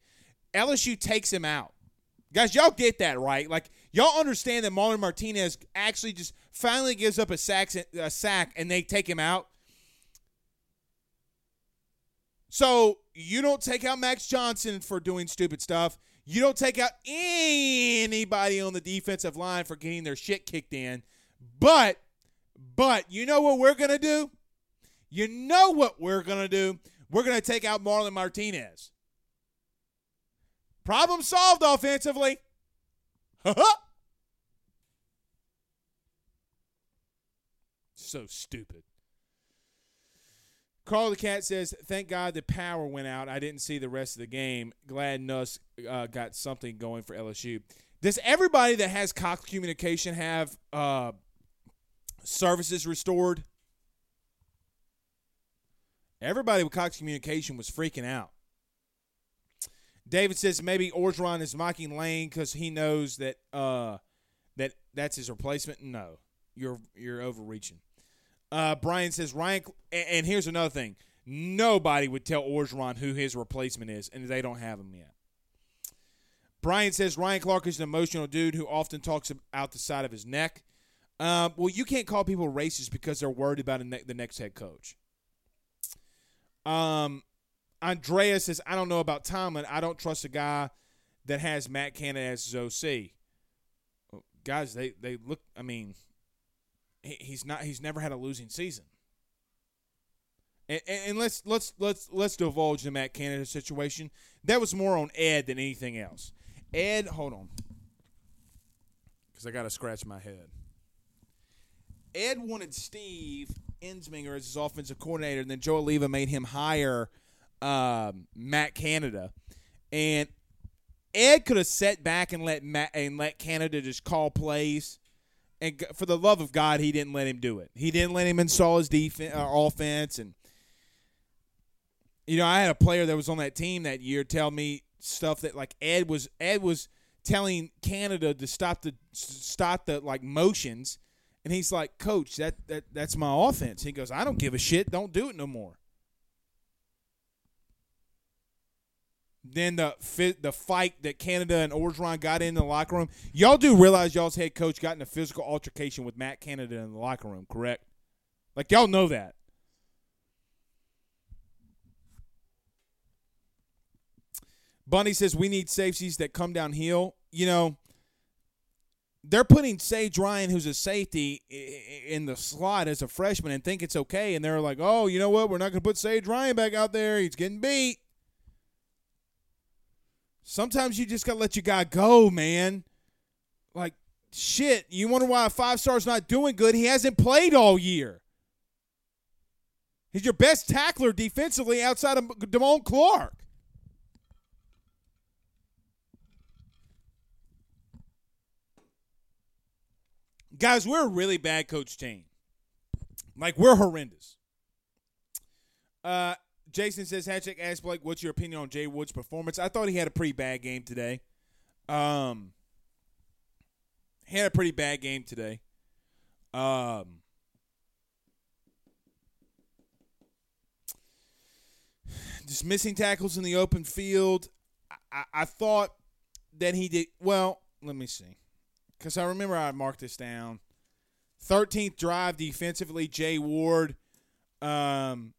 LSU takes him out. Guys, y'all get that right? Like y'all understand that Marlon Martinez actually just finally gives up a sack, a sack, and they take him out. So you don't take out Max Johnson for doing stupid stuff. You don't take out anybody on the defensive line for getting their shit kicked in. But, but you know what we're gonna do? You know what we're gonna do? We're gonna take out Marlon Martinez. Problem solved offensively. so stupid. Carl the Cat says, "Thank God the power went out. I didn't see the rest of the game. Glad Nuss uh, got something going for LSU. Does everybody that has Cox Communication have uh, services restored? Everybody with Cox Communication was freaking out. David says maybe Orgeron is mocking Lane because he knows that uh, that that's his replacement. No, you're you're overreaching. Uh, Brian says Ryan, and here's another thing: nobody would tell Orgeron who his replacement is, and they don't have him yet. Brian says Ryan Clark is an emotional dude who often talks out the side of his neck. Um, well, you can't call people racist because they're worried about ne- the next head coach. Um, Andrea says, I don't know about Tomlin. I don't trust a guy that has Matt Canada as his OC. Well, guys, they, they look, I mean, he's not. He's never had a losing season. And, and, let's let's let's let's divulge the Matt Canada situation. That was more on Ed than anything else. Ed, hold on, because I got to scratch my head. Ed wanted Steve Ensminger as his offensive coordinator, and then Joe Alleva made him hire um, Matt Canada, and Ed could have sat back and let Matt and let Canada just call plays and for the love of God, he didn't let him do it. He didn't let him install his defense, uh, offense, and you know, I had a player that was on that team that year tell me stuff that like Ed was Ed was telling Canada to stop the stop the like motions, and he's like, Coach, that that that's my offense. He goes, I don't give a shit. Don't do it no more. Then the the fight that Canada and Orgeron got in the locker room. Y'all do realize y'all's head coach got in a physical altercation with Matt Canada in the locker room, correct? Like y'all know that. Bunny says we need safeties that come downhill. You know, they're putting Sage Ryan, who's a safety, in the slot as a freshman and think it's okay. And they're like, oh, you know what? We're not going to put Sage Ryan back out there. He's getting beat. Sometimes you just got to let your guy go, man. Like, shit, you wonder why five star's not doing good? He hasn't played all year. He's your best tackler defensively outside of Damone Clark. Guys, we're a really bad coach team. Like, we're horrendous. Uh, Jason says, hashtag ask Blake, what's your opinion on Jay Wood's performance? I thought he had a pretty bad game today. Um, he had a pretty bad game today. Um, just missing tackles in the open field. I, I, I thought that he did well. Let me see, because I remember I marked this down. Thirteenth drive defensively, Jay Ward. Um,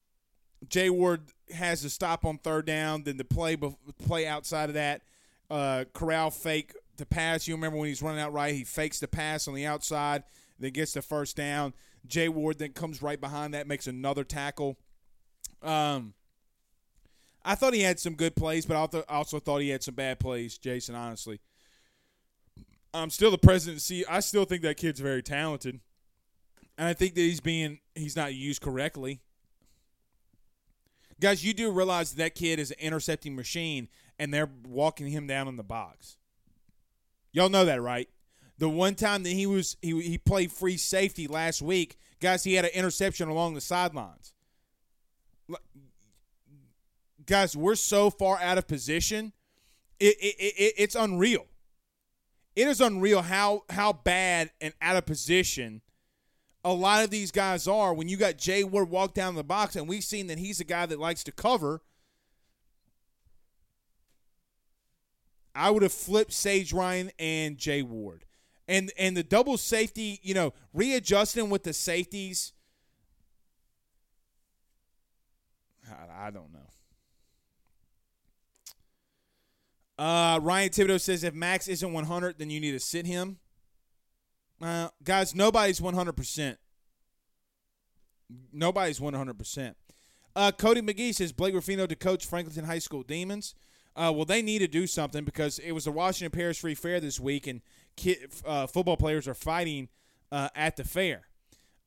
Jay Ward has a stop on third down. Then the play play outside of that, uh, Corral fake the pass. You remember when he's running out right, he fakes the pass on the outside, then gets the first down. Jay Ward then comes right behind that, makes another tackle. Um, I thought he had some good plays, but I also thought he had some bad plays. Jason, honestly, I'm still the president. See, I still think that kid's very talented, and I think that he's being he's not used correctly. Guys, you do realize that, kid is an intercepting machine and they're walking him down in the box. Y'all know that, right? The one time that he was he he played free safety last week, guys, he had an interception along the sidelines. Guys, we're so far out of position. It, it, it, it's unreal. It is unreal how how bad and out of position a lot of these guys are when you got Jay Ward walk down the box, and we've seen that he's a guy that likes to cover. I would have flipped Sage Ryan and Jay Ward. And and the double safety, you know, readjusting with the safeties. I, I don't know. Uh, Ryan Thibodeau says if Max isn't 100, then you need to sit him. Uh, guys, nobody's 100%. Nobody's 100%. Uh, Cody McGee says Blake Ruffino to coach Franklinton High School Demons. Uh, well, they need to do something because it was the Washington Parish Free Fair this week, and uh, football players are fighting uh, at the fair.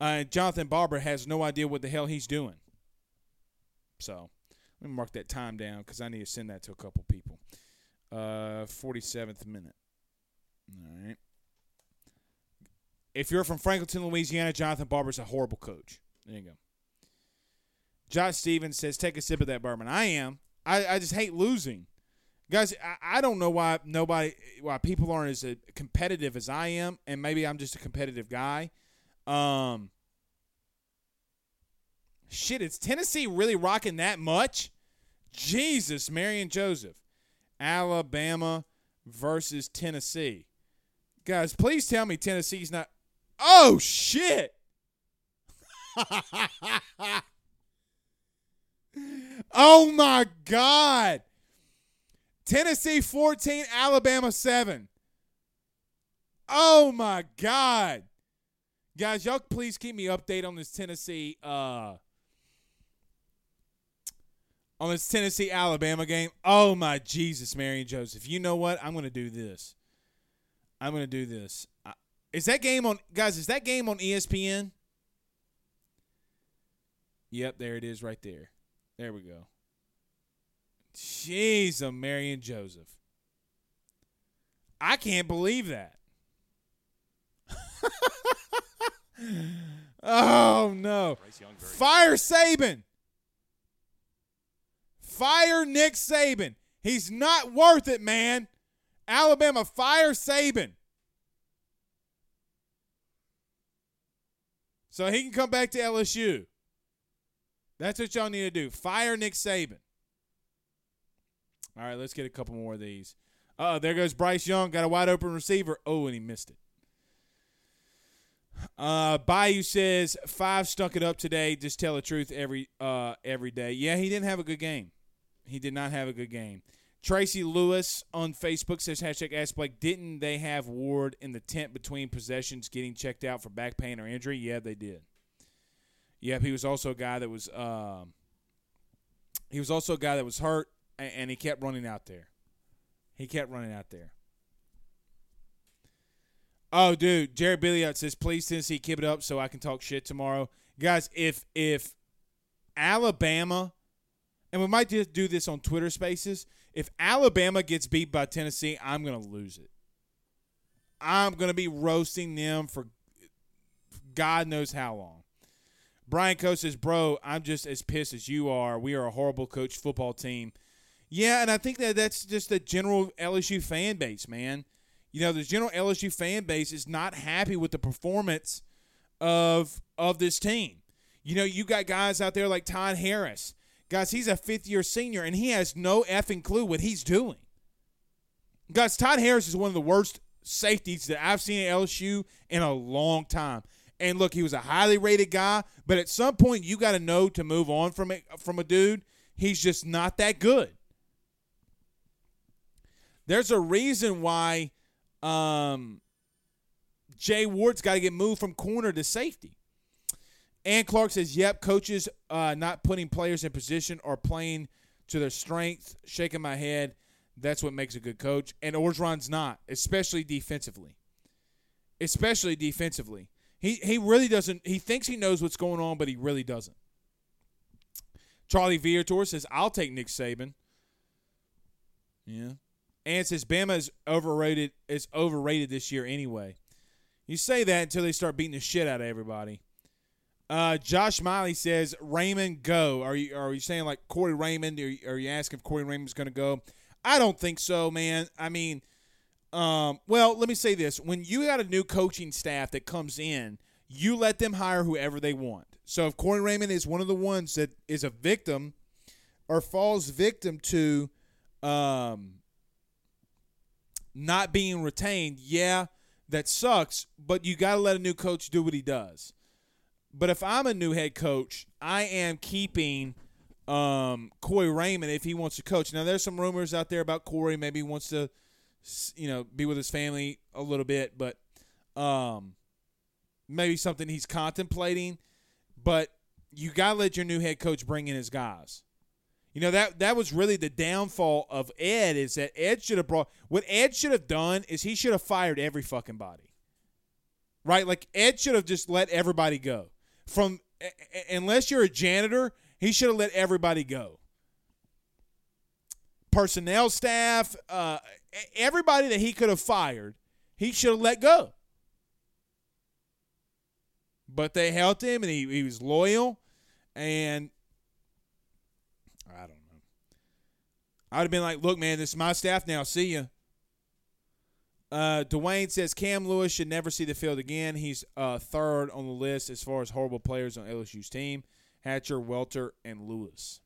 Uh, Jonathan Barber has no idea what the hell he's doing. So let me mark that time down because I need to send that to a couple people. Uh, 47th minute. All right. If you're from Franklinton, Louisiana, Jonathan Barber's a horrible coach. There you go. Josh Stevens says, "Take a sip of that bourbon." I am. I, I just hate losing, guys. I, I don't know why nobody, why people aren't as uh, competitive as I am, and maybe I'm just a competitive guy. Um, shit, is Tennessee really rocking that much? Jesus, Mary and Joseph, Alabama versus Tennessee. Guys, please tell me Tennessee's not. Oh shit! oh my God. Tennessee 14, Alabama 7. Oh my God. Guys, y'all please keep me updated on this Tennessee uh on this Tennessee Alabama game. Oh my Jesus, Mary and Joseph. You know what? I'm going to do this. I'm going to do this. Is that game on guys, is that game on ESPN? Yep, there it is right there. There we go. Jeez, a Mary and Joseph. I can't believe that. oh no. Fire Saban. Fire Nick Saban. He's not worth it, man. Alabama, fire Saban. So he can come back to LSU. That's what y'all need to do. Fire Nick Saban. All right, let's get a couple more of these. Uh, oh, there goes Bryce Young. Got a wide open receiver. Oh, and he missed it. Uh, Bayou says five stuck it up today. Just tell the truth every uh every day. Yeah, he didn't have a good game. He did not have a good game. Tracy Lewis on Facebook says hashtag Ask Blake. Didn't they have Ward in the tent between possessions getting checked out for back pain or injury? Yeah, they did. Yep, he was also a guy that was um, he was also a guy that was hurt, and, and he kept running out there. He kept running out there. Oh, dude, Jared Billiot says, "Please, Tennessee, keep it up so I can talk shit tomorrow, guys." If if Alabama, and we might just do this on Twitter Spaces, if Alabama gets beat by Tennessee, I'm gonna lose it. I'm gonna be roasting them for God knows how long. Brian Coe says, "Bro, I'm just as pissed as you are. We are a horrible coach football team." Yeah, and I think that that's just the general LSU fan base, man. You know, the general LSU fan base is not happy with the performance of of this team. You know, you got guys out there like Todd Harris. Guys, he's a fifth year senior and he has no effing clue what he's doing. Guys, Todd Harris is one of the worst safeties that I've seen at LSU in a long time. And look, he was a highly rated guy, but at some point you got to know to move on from it from a dude. He's just not that good. There's a reason why um, Jay Ward's got to get moved from corner to safety. And Clark says, "Yep, coaches uh, not putting players in position or playing to their strength." Shaking my head. That's what makes a good coach. And Orgeron's not, especially defensively. Especially defensively. He he really doesn't. He thinks he knows what's going on, but he really doesn't. Charlie Viator says, "I'll take Nick Saban." Yeah, And says Bama is overrated is overrated this year anyway. You say that until they start beating the shit out of everybody. Uh, Josh Miley says Raymond go. Are you are you saying like Corey Raymond? Are you, are you asking if Corey Raymond's going to go? I don't think so, man. I mean, um, well, let me say this: when you got a new coaching staff that comes in, you let them hire whoever they want. So if Corey Raymond is one of the ones that is a victim or falls victim to um, not being retained, yeah, that sucks. But you got to let a new coach do what he does. But if I'm a new head coach, I am keeping um, Corey Raymond if he wants to coach. Now, there's some rumors out there about Corey. Maybe he wants to, you know, be with his family a little bit, but um, maybe something he's contemplating. But you got to let your new head coach bring in his guys. You know that that was really the downfall of Ed is that Ed should have brought what Ed should have done is he should have fired every fucking body. Right? Like Ed should have just let everybody go. From unless you're a janitor, he should have let everybody go. Personnel staff, uh, everybody that he could have fired, he should have let go. But they helped him, and he, he was loyal. And I don't know. I would have been like, look, man, this is my staff now. See ya. Uh, Dwayne says Cam Lewis should never see the field again. He's uh, third on the list as far as horrible players on LSU's team. Hatcher, Welter, and Lewis.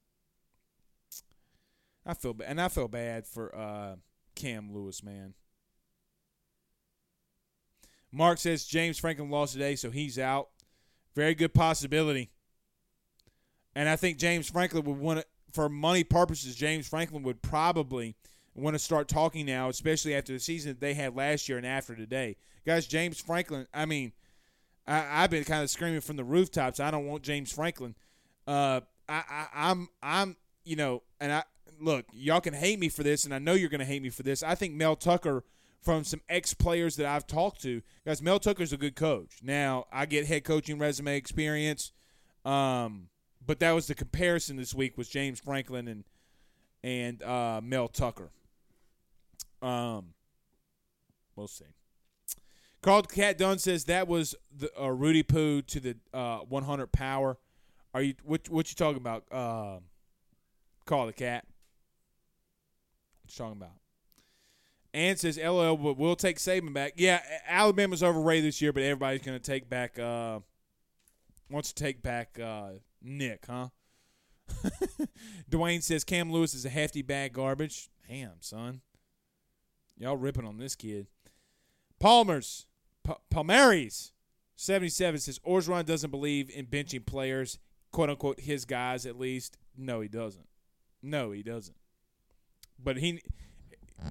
I feel bad, and I feel bad for uh, Cam Lewis, man. Mark says James Franklin lost today, so he's out. Very good possibility. And I think James Franklin would want to, for money purposes, James Franklin would probably want to start talking now, especially after the season that they had last year and after today. Guys, James Franklin, I mean, I, have been kind of screaming from the rooftops. I don't want James Franklin. Uh, I, I, I'm, I'm, you know, and I look, y'all can hate me for this, and I know you're going to hate me for this. I think Mel Tucker, from some ex players that I've talked to, guys, Mel Tucker's a good coach. Now I get head coaching resume experience, um, but that was the comparison this week was James Franklin and and uh, Mel Tucker. Um, we'll see. Carl Cat Dunn says that was the uh, Rudy Poo to the uh, 100 power. Are you what? What you talking about? Uh, call the cat. What you talking about? And says LL, but we'll take Saban back. Yeah, Alabama's overrated this year, but everybody's going to take back. Uh, wants to take back uh, Nick, huh? Dwayne says Cam Lewis is a hefty bag garbage. Damn, son. Y'all ripping on this kid. Palmer's, P- Palmaris, 77 says Orgeron doesn't believe in benching players, quote unquote, his guys at least. No, he doesn't. No, he doesn't. But he,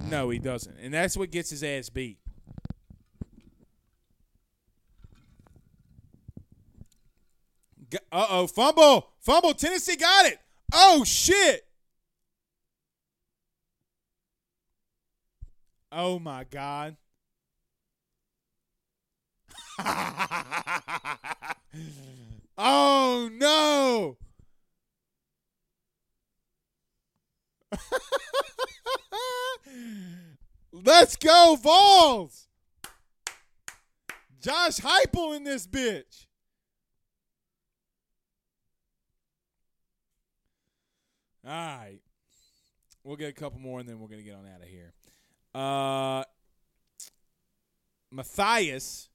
no, he doesn't. And that's what gets his ass beat. Uh oh, fumble, fumble. Tennessee got it. Oh shit. Oh my God. oh no. Let's go, Vols. Josh Heupel in this bitch. All right. We'll get a couple more and then we're going to get on out of here. Uh, Matthias,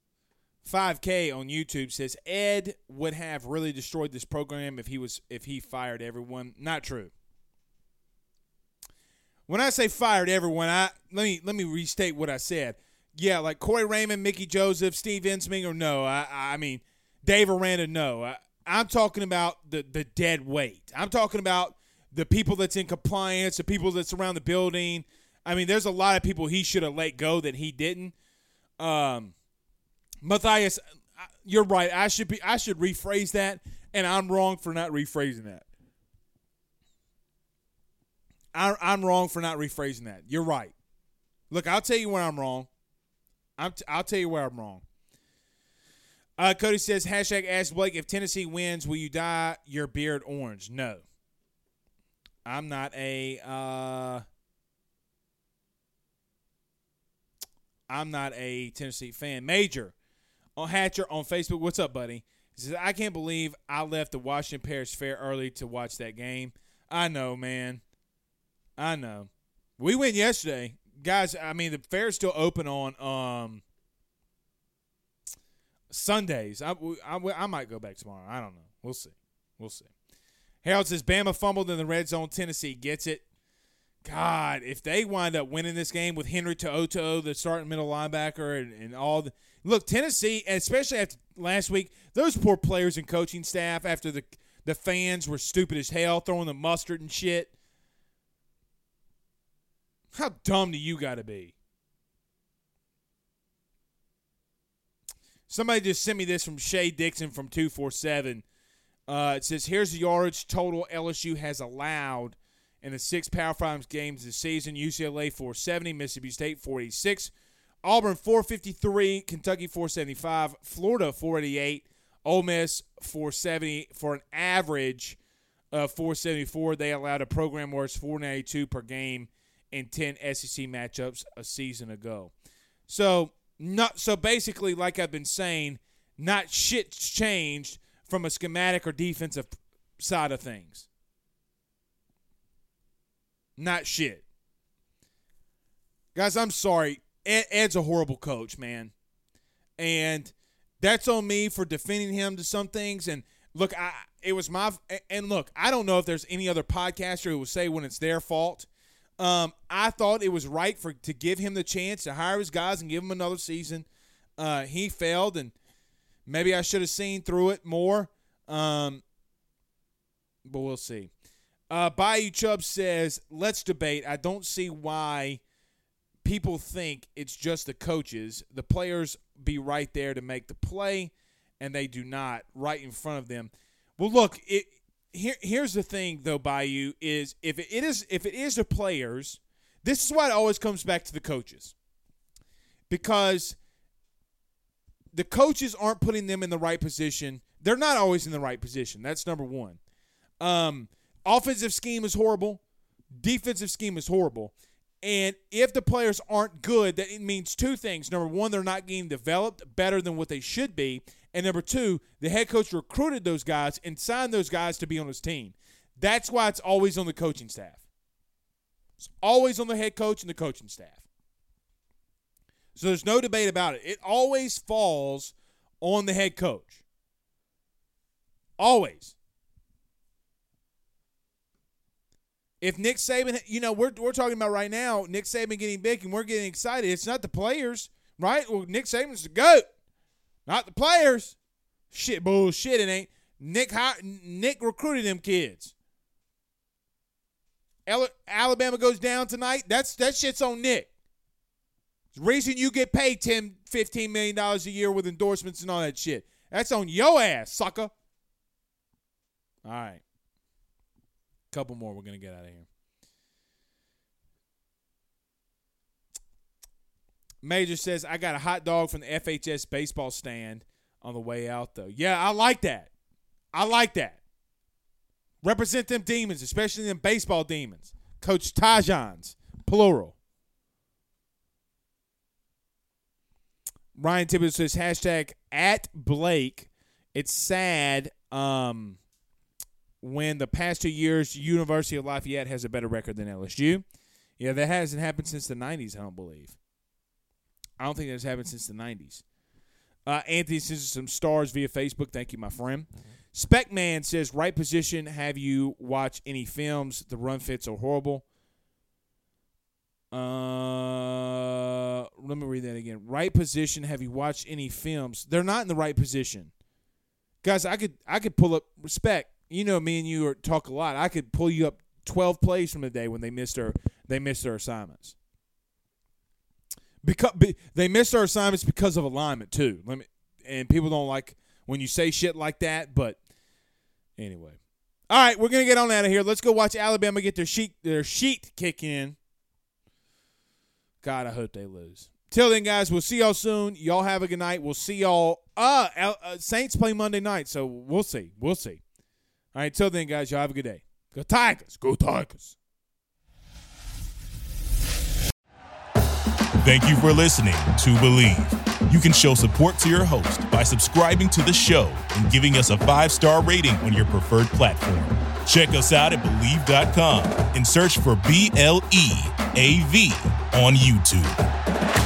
5K on YouTube says Ed would have really destroyed this program if he was if he fired everyone. Not true. When I say fired everyone, I let me let me restate what I said. Yeah, like Corey Raymond, Mickey Joseph, Steve Ensminger, no. I I mean Dave Aranda, no. I, I'm talking about the the dead weight. I'm talking about the people that's in compliance, the people that's around the building, I mean, there's a lot of people he should have let go that he didn't. Um, Matthias, you're right. I should be. I should rephrase that, and I'm wrong for not rephrasing that. I, I'm wrong for not rephrasing that. You're right. Look, I'll tell you where I'm wrong. I'm t- I'll tell you where I'm wrong. Uh, Cody says, hashtag ask Blake, if Tennessee wins, will you dye your beard orange? No. I'm not a uh, I'm not a Tennessee fan. Major on Hatcher on Facebook. What's up, buddy? He says, I can't believe I left the Washington Parish Fair early to watch that game. I know, man. I know. We went yesterday. Guys, I mean, the fair's still open on um, Sundays. I, I, I might go back tomorrow. I don't know. We'll see. We'll see. Harold says Bama fumbled in the red zone. Tennessee gets it. God, if they wind up winning this game with Henry To'oTo'o, the starting middle linebacker, and, and all the look, Tennessee, especially after last week, those poor players and coaching staff after the the fans were stupid as hell, throwing the mustard and shit. How dumb do you got to be? Somebody just sent me this from Shea Dixon from 247. Uh, it says, Here's the yardage total LSU has allowed in the six Power Five games this season UCLA 470, Mississippi State 486, Auburn 453, Kentucky 475, Florida 488, Ole Miss 470 for an average of 474. They allowed a program worst 492 per game in 10 SEC matchups a season ago. So not so basically, like I've been saying, not shit's changed from a schematic or defensive side of things. Not shit. Guys, I'm sorry. Ed, Ed's a horrible coach, man. And that's on me for defending him to some things. And look, I it was my and look, I don't know if there's any other podcaster who will say when it's their fault. Um, I thought it was right for to give him the chance to hire his guys and give him another season. Uh, he failed, and maybe I should have seen through it more. Um, but we'll see. Uh, Bayou Chubb says, "Let's debate. I don't see why people think it's just the coaches. The players be right there to make the play, and they do not right in front of them. Well, look, it here here's the thing though, Bayou is if it is if it is the players, this is why it always comes back to the coaches, because the coaches aren't putting them in the right position. They're not always in the right position. That's number one. Um, offensive scheme is horrible. Defensive scheme is horrible. And if the players aren't good, that means two things. Number one, they're not getting developed better than what they should be. And number two, the head coach recruited those guys and signed those guys to be on his team. That's why it's always on the coaching staff. It's always on the head coach and the coaching staff. So there's no debate about it. It always falls on the head coach. Always. If Nick Saban, you know, we're, we're talking about right now, Nick Saban getting big and we're getting excited. It's not the players, right? Well, Nick Saban's the GOAT, not the players. Shit, bullshit, it ain't. Nick, Nick recruited them kids. Alabama goes down tonight. That's that shit's on Nick. the reason you get paid 10, 15 million dollars a year with endorsements and all that shit. That's on your ass, sucker. All right. Couple more. We're gonna get out of here. Major says, I got a hot dog from the FHS baseball stand on the way out, though. Yeah, I like that. I like that. Represent them demons, especially them baseball demons. Coach Tajans, plural. Ryan Tibbetts says, hashtag at Blake. It's sad. Um, when the past two years University of Lafayette has a better record than LSU. Yeah, that hasn't happened since the 90s, I don't believe. I don't think that's happened since the 90s. Uh, Anthony sends some stars via Facebook. Thank you, my friend. mm Specman says, right position. Have you watched any films? The run fits are horrible. Uh, let me read that again. Right position. Have you watched any films? They're not in the right position, guys. I could I could pull up respect you know, me and you are, talk a lot. I could pull you up twelve plays from the day when they missed their they missed their assignments. Because they missed their assignments because of alignment too. Let me and people don't like when you say shit like that, but anyway. All right, we're gonna get on out of here. Let's go watch Alabama get their sheet their sheet kick in. God, I hope they lose. Till then, guys, we'll see y'all soon. Y'all have a good night. We'll see y'all. Uh, uh Saints play Monday night, so we'll see. We'll see. All right, until then, guys, y'all have a good day. Go Tigers. Go Tigers. Thank you for listening to Bleav. You can show support to your host by subscribing to the show and giving us a five star rating on your preferred platform. Check us out at Bleav.com and search for B L E A V on YouTube.